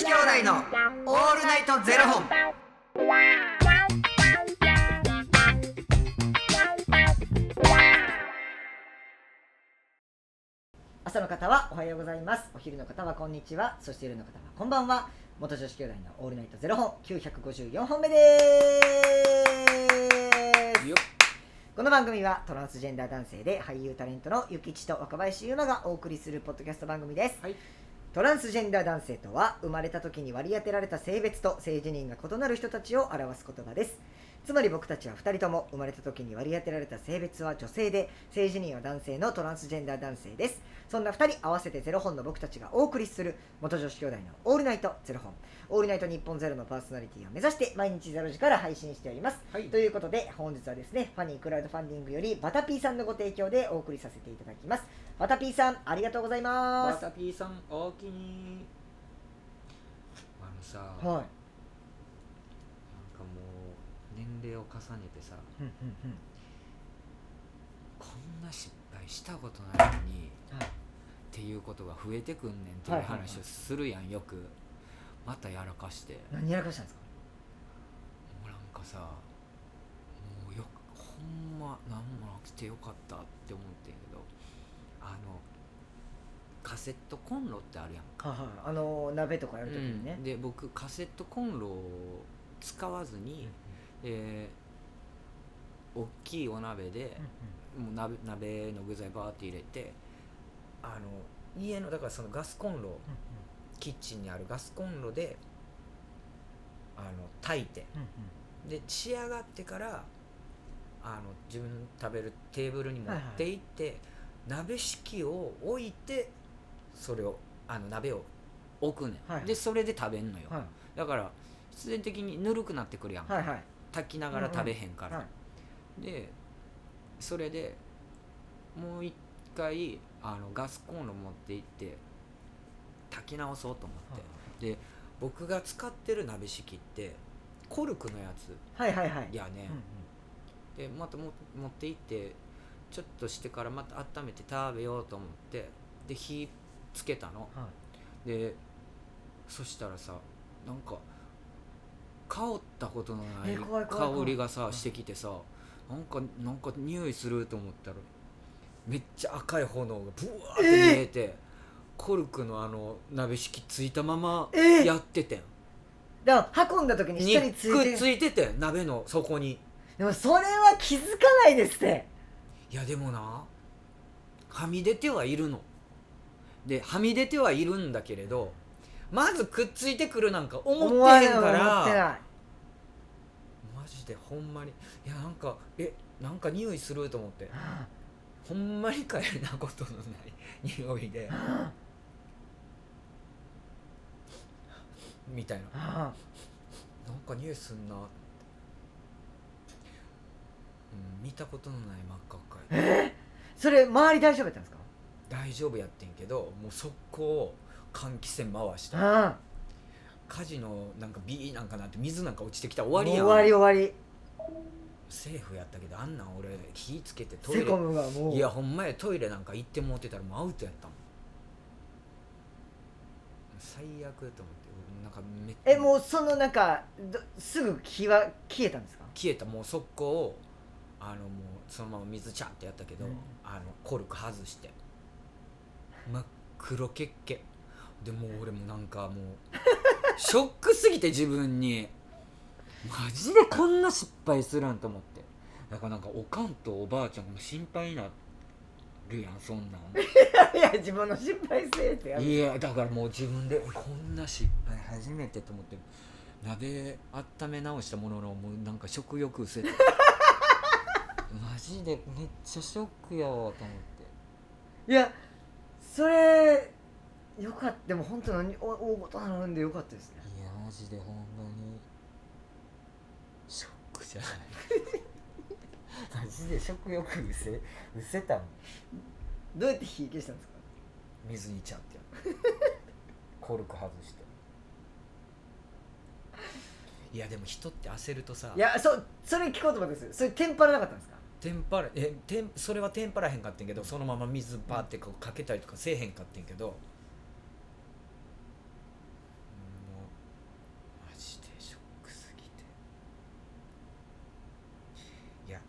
子兄弟のオールナイトゼロ本。朝の方はおはようございます。お昼の方はこんにちは。そして夜の方はこんばんは。元女子兄弟のオールナイトゼロ本954本目です。よこの番組はトランスジェンダー男性で俳優タレントのゆきちと若林優馬がお送りするポッドキャスト番組です、はいトランスジェンダー男性とは生まれた時に割り当てられた性別と性自認が異なる人たちを表す言葉です。つまり僕たちは2人とも生まれた時に割り当てられた性別は女性で性自認は男性のトランスジェンダー男性です。そんな2人合わせてゼロ本の僕たちがお送りする元女子兄弟のオールナイトゼロ本。オールナイト日本ゼロのパーソナリティを目指して毎日ゼロ時から配信しております、はい。ということで本日はですねファニークラウドファンディングよりバタピーさんのご提供でお送りさせていただきますバタピーさんありがとうございバます。タピーさんおおきに。あのさ、なんかはいもう年齢を重ねてさ、うんうんうん。こんな失敗したことないのに。はい。っていうことが増えてくんねんっていうはいはいはい。話をするやんよく。またやらかして。何やらかしたんですか？もうなんかさもうよほんま何もなくてよかったって思ってんけどあのカセットコンロってあるやんか、はいはい。あの鍋とかやるときにね。うん、で僕カセットコンロを使わずに、えー大きいお鍋で、もう鍋鍋の具材バーって入れてあの家のだからそのガスコンロキッチンにあるガスコンロであの炊いてで仕上がってからあの自分の食べるテーブルに持って行って、鍋敷を置いてそれをあの鍋を置くねん、はいはい。でそれで食べんのよ、はい。だから必然的にぬるくなってくるやん、はいはい。炊きながら食べへんから、はい。でそれでもう一回あのガスコンロ持って行って炊き直そうと思って、で僕が使ってる鍋敷ってコルクのやつはいはいはい。やね、でまたも持って行ってちょっとしてからまた温めて食べようと思ってで火つけたの。はい。でそしたらさなんか香ったことのない香りがさうん。してきてさなんかなんか匂いすると思ったらめっちゃ赤い炎がブワーって見えて、コルクのあの鍋敷ついたままえー。やっててん、だから運んだ時にに下についてくっついててん鍋の底に。でもそれは気づかないですっていやでもなはみ出てはいるの。ではみ出てはいるんだけれどまずくっついてくるなんか思ってへんからマジでほんまに。いやなんかえなんか匂いすると思って。ほんまにかえなことのない 匂いで。みたいな。なんか匂いすんなうん見たことのない真っ赤えそれ周り大丈夫だったんですか？大丈夫やってんけどもう速攻換気扇回した。あ火事のなんかビーなんかなって水なんか落ちてきたら終あわりやん。終わり終わり。セーフやったけどあんなん俺火つけてトイレ。いやほんまやトイレなんか行ってもうてたらもうアウトやったもん。最悪と思って。なんかめっえもうそのなんかどすぐ火は消えたんですか？消えた。もう速攻あのもうそのまま水チャってやったけど、うん。あのコルク外して真っ黒けっけ。でもう俺もなんかもう ショックすぎて自分に。マジでこんな失敗するんと思って。だからなんかおかんとおばあちゃんも心配になるやんそんなん。いや自分の失敗せえってやる。いやだからもう自分でこんな失敗初めてと思って。鍋温め直したもののもうなんか食欲失せてマジでめっちゃショックやわと思って。いやそれよかった。でも本当何お大ごと頼んでよかったですね。いやマジでほんまに。ショックじゃない。マジで食欲うせうせたもん。どうやって火消したんですか？水にちゃってやる。コルク外して。いやでも人って焦るとさ。いやそそれ聞こうと思ったんですよ。それテンパらなかったんですか？天パれえ天それはテンパらへんかってんけどそのまま水バーってこうかけたりとかせえへんかってんけど、もうマジでショックすぎて。いや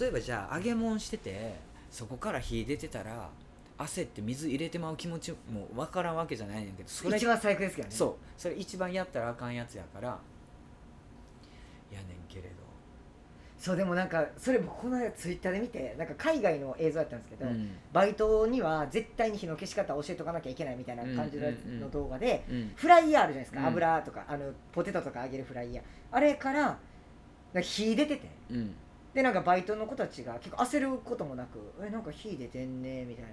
例えばじゃあ揚げ物しててそこから火出てたら焦って水入れてまう気持ちも分からんわけじゃないんやけどそれ一番最悪ですけどね。そう。それ一番やったらあかんやつやから。やねんけれど。そうでもなんかそれ僕この間ツイッターで見てなんか海外の映像やったんですけど、うん。バイトには絶対に火の消し方を教えとかなきゃいけないみたいな感じの動画で、うんフライヤーあるじゃないですか、うん。油とかあのポテトとか揚げるフライヤー。あれからなんか火出ててうん。でなんかバイトの子たちが結構焦ることもなく「えなんか火出てんね」みたい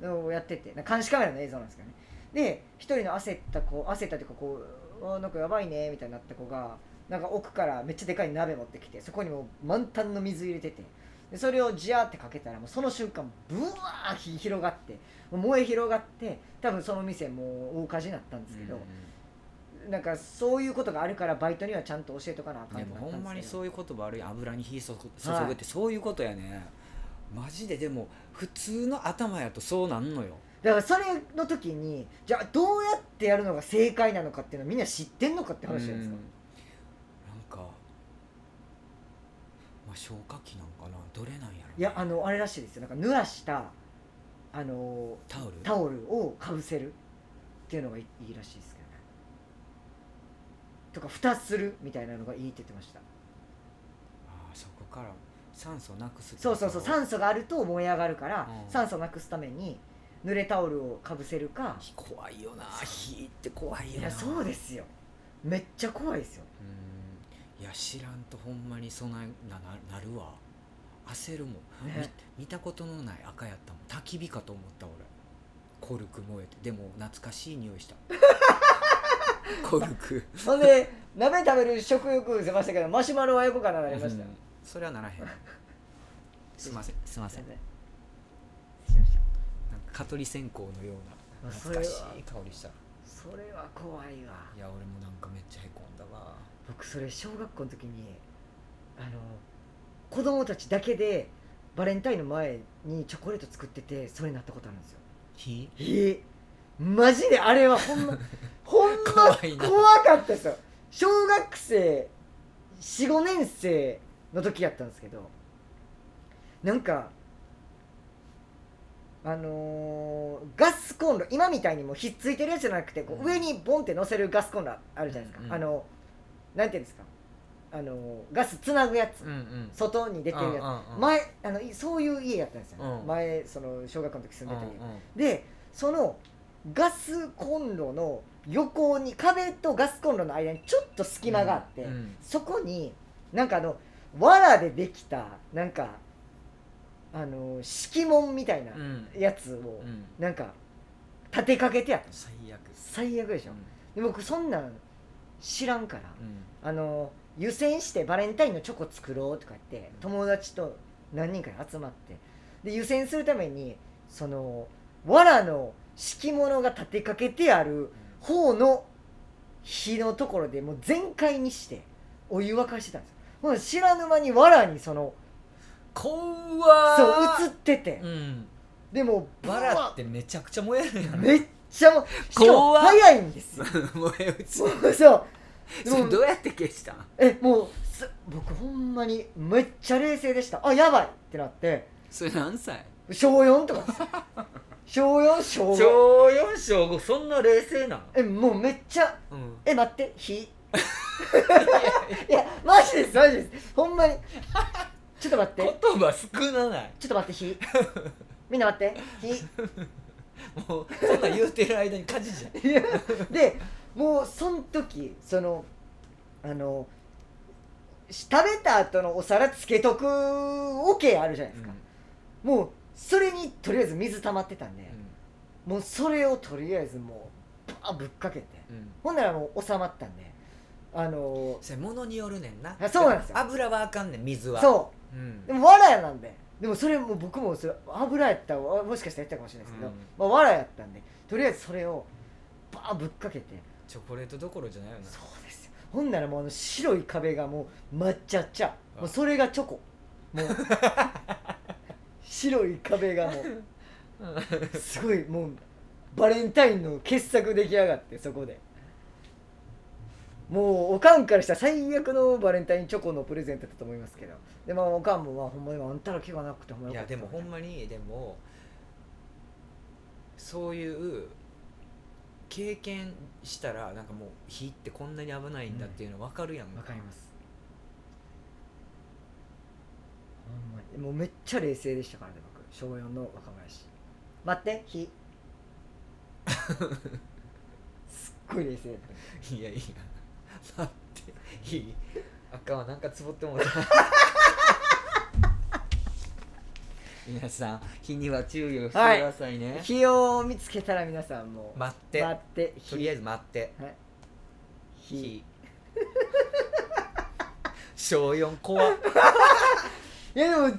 なのをやっててなんか監視カメラの映像なんですけどね。で一人の焦った子焦ったっていうかこう「あなんかやばいね」みたいになった子がなんか奥からめっちゃでかい鍋持ってきてそこにもう満タンの水入れててでそれをジャーってかけたらもうその瞬間ブワー火広がって燃え広がって多分その店もう大火事になったんですけど、なんかそういうことがあるからバイトにはちゃんと教えとかなあかんでってもほんまにそういう言葉悪い油に火注ぐってそういうことやね。マジででも普通の頭やとそうなんのよ。だからそれの時にじゃあどうやってやるのが正解なのかっていうのはみんな知ってんのかって話じゃないですか。うん、なんかまあ消火器なんかな？どれなんやろ？いやあのあれらしいですよ。なんか濡らしたあのタオル？タオルをかぶせる。っていうのがいいいらしいですけどね。とか蓋するみたいなのがいいって言ってました。あーそこから酸素なくすそうそうそう。酸素があると燃え上がるから、うん。酸素なくすために濡れタオルをかぶせるか怖いよな。火って怖いよな。いやそうですよ。めっちゃ怖いですよ。うんいや知らんとほんまにそないなななるわ。焦るもん、ね。み見たことのない赤やったもん。焚き火かと思った俺。コルク燃えて。でも懐かしい匂いした。コルク。ほんで鍋食べる食欲出ましたけどマシュマロは横からなりました、うんそれはならへん。すいません。すいません。すいません。しましたなんか蚊取り線香のような懐かしい香りしたそれは怖いわ。いや俺もなんかめっちゃへこんだわ。僕それ小学校の時にあの子供たちだけでバレンタインの前にチョコレート作っててそれになったことあるんですよ。火？ええマジであれはほんま ほんま怖いな。怖かったですよ。小学生45年生の時やったんですけどなんかあのーガスコンロ今みたいにもうひっついてるやつじゃなくてこううん。上にボンって乗せるガスコンロあるじゃないですか、うんうんあのなんていうんですか。あのーガスつなぐやつ。うんうん。外に出てるやつ、うんうんうん。前あのいそういう家やったんですよ、うん。前その小学校の時住んでた家、うんうんでそのガスコンロの横に壁とガスコンロの間にちょっと隙間があって、うん。そこになんかあの藁でできたなんかあの敷物みたいなうん。やつをうん。なんか立てかけてやった。最悪。最悪でしょ、で僕そんなん知らんからうん。あの湯煎してバレンタインのチョコ作ろうとか言って友達と何人かで集まってで湯煎するためにその藁の敷物が立てかけてある方の火のところでもう全開にしてお湯沸かしてたんですよ。知らぬ間に藁にその怖そう映ってて。うん。でもうバラってめちゃくちゃ燃えるやんめっちゃもうし早いんですよ。燃え移そうそう。それどうやって消したん？えもうす僕ほんまにめっちゃ冷静でした。あやばいってなって。それ何歳？小4とかです。よ小4小5小4小5そんな冷静なん？えもうめっちゃうん。え待って火 いやマジですマジです。ほんまにちょっと待って。言葉少なない。ちょっと待って火みんな待って。火もうそんなん言うてる間に火事じゃん。でもうそん時そのあの食べた後のお皿つけとくオケあるじゃないですか、もうそれにとりあえず水溜まってたんで、もうそれをとりあえずもうバーぶっかけて。うん。うんほんならもう収まったんであのそれ物によるねんな。あそうなんですよ。油はあかんねん水は、そうん。うでも藁なんで。でもそれも僕もそれ油やったらもしかしたらやったかもしれないですけど、うん。まあ、藁やったんでとりあえずそれをバーぶっかけて。チョコレートどころじゃないよな。そうですよ。ほんならもうあの白い壁がもう抹茶茶もうそれがチョコ。もう。白い壁がもう。すごいもうバレンタインの傑作出来上がってそこでもうおかんからしたら最悪のバレンタインチョコのプレゼントだと思いますけど。でもおかんもまあほんまにあんたら気がなくてほんまいやでもほんまにでもそういう経験したらなんかもう火ってこんなに危ないんだっていうの分かるやんわかります。ほんまに。もうめっちゃ冷静でしたからね僕。小4の若林。待って火。すっごい冷静だった。いやいや待っていい？あかんわなんかつぼってもうた。皆さん火には注意をしてくださいね、火を見つけたら皆さんも。う待って。待って。火とりあえず待って。はい。小4怖っいやでも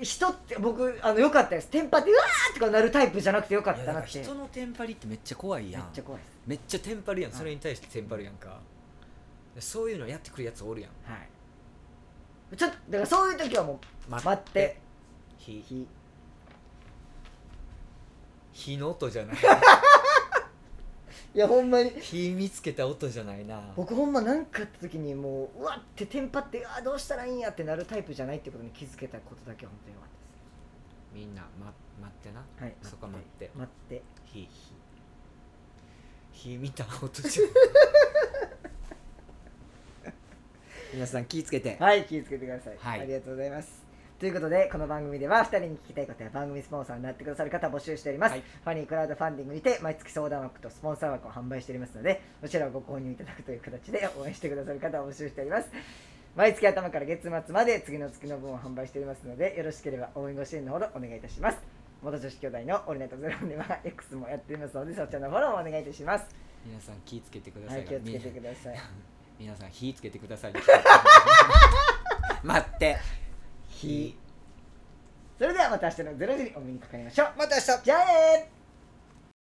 人って僕あのよかったです。テンパってうわーとかなるタイプじゃなくてよかっいやだからたなって人のテンパりってめっちゃ怖いめやん。っちゃ怖いです。めっちゃテンパるやん。はいそれに対してテンパるやんかそういうのやってくるやつおるやん。はい。ちょっとだからそういう時はもう待待って。火火火の音じゃない。いやほんまに。火見つけた音じゃないな。僕ほんま何かあった時にもううわってテンパってあーどうしたらいいんやってなるタイプじゃないってことに気づけたことだけは本当によかったみんな、ま、待ってな。ですはいそこ待って。待って。火火見た音じゃ 皆さん気ぃつけて。はい気をつけてください、はい。ありがとうございます。ということでこの番組では2人に聞きたいことや番組スポンサーになってくださる方を募集しております、はい。ファニークラウドファンディングにて毎月相談枠とスポンサー枠を販売しておりますのでこちらをご購入いただくという形で応援してくださる方を募集しております。毎月頭から月末まで次の月の分を販売しておりますのでよろしければ応援ご支援のほどお願いいたします。元女子兄弟のオールナイトゼロでは X もやっておりますのでそちらのフォローもお願いいたします。皆さん気ぃつけてくださはい。い気をつけてみください皆さん火つけてください 待って。火それではまた明日の0時にお目にかかりましょう。また明日。じゃあねー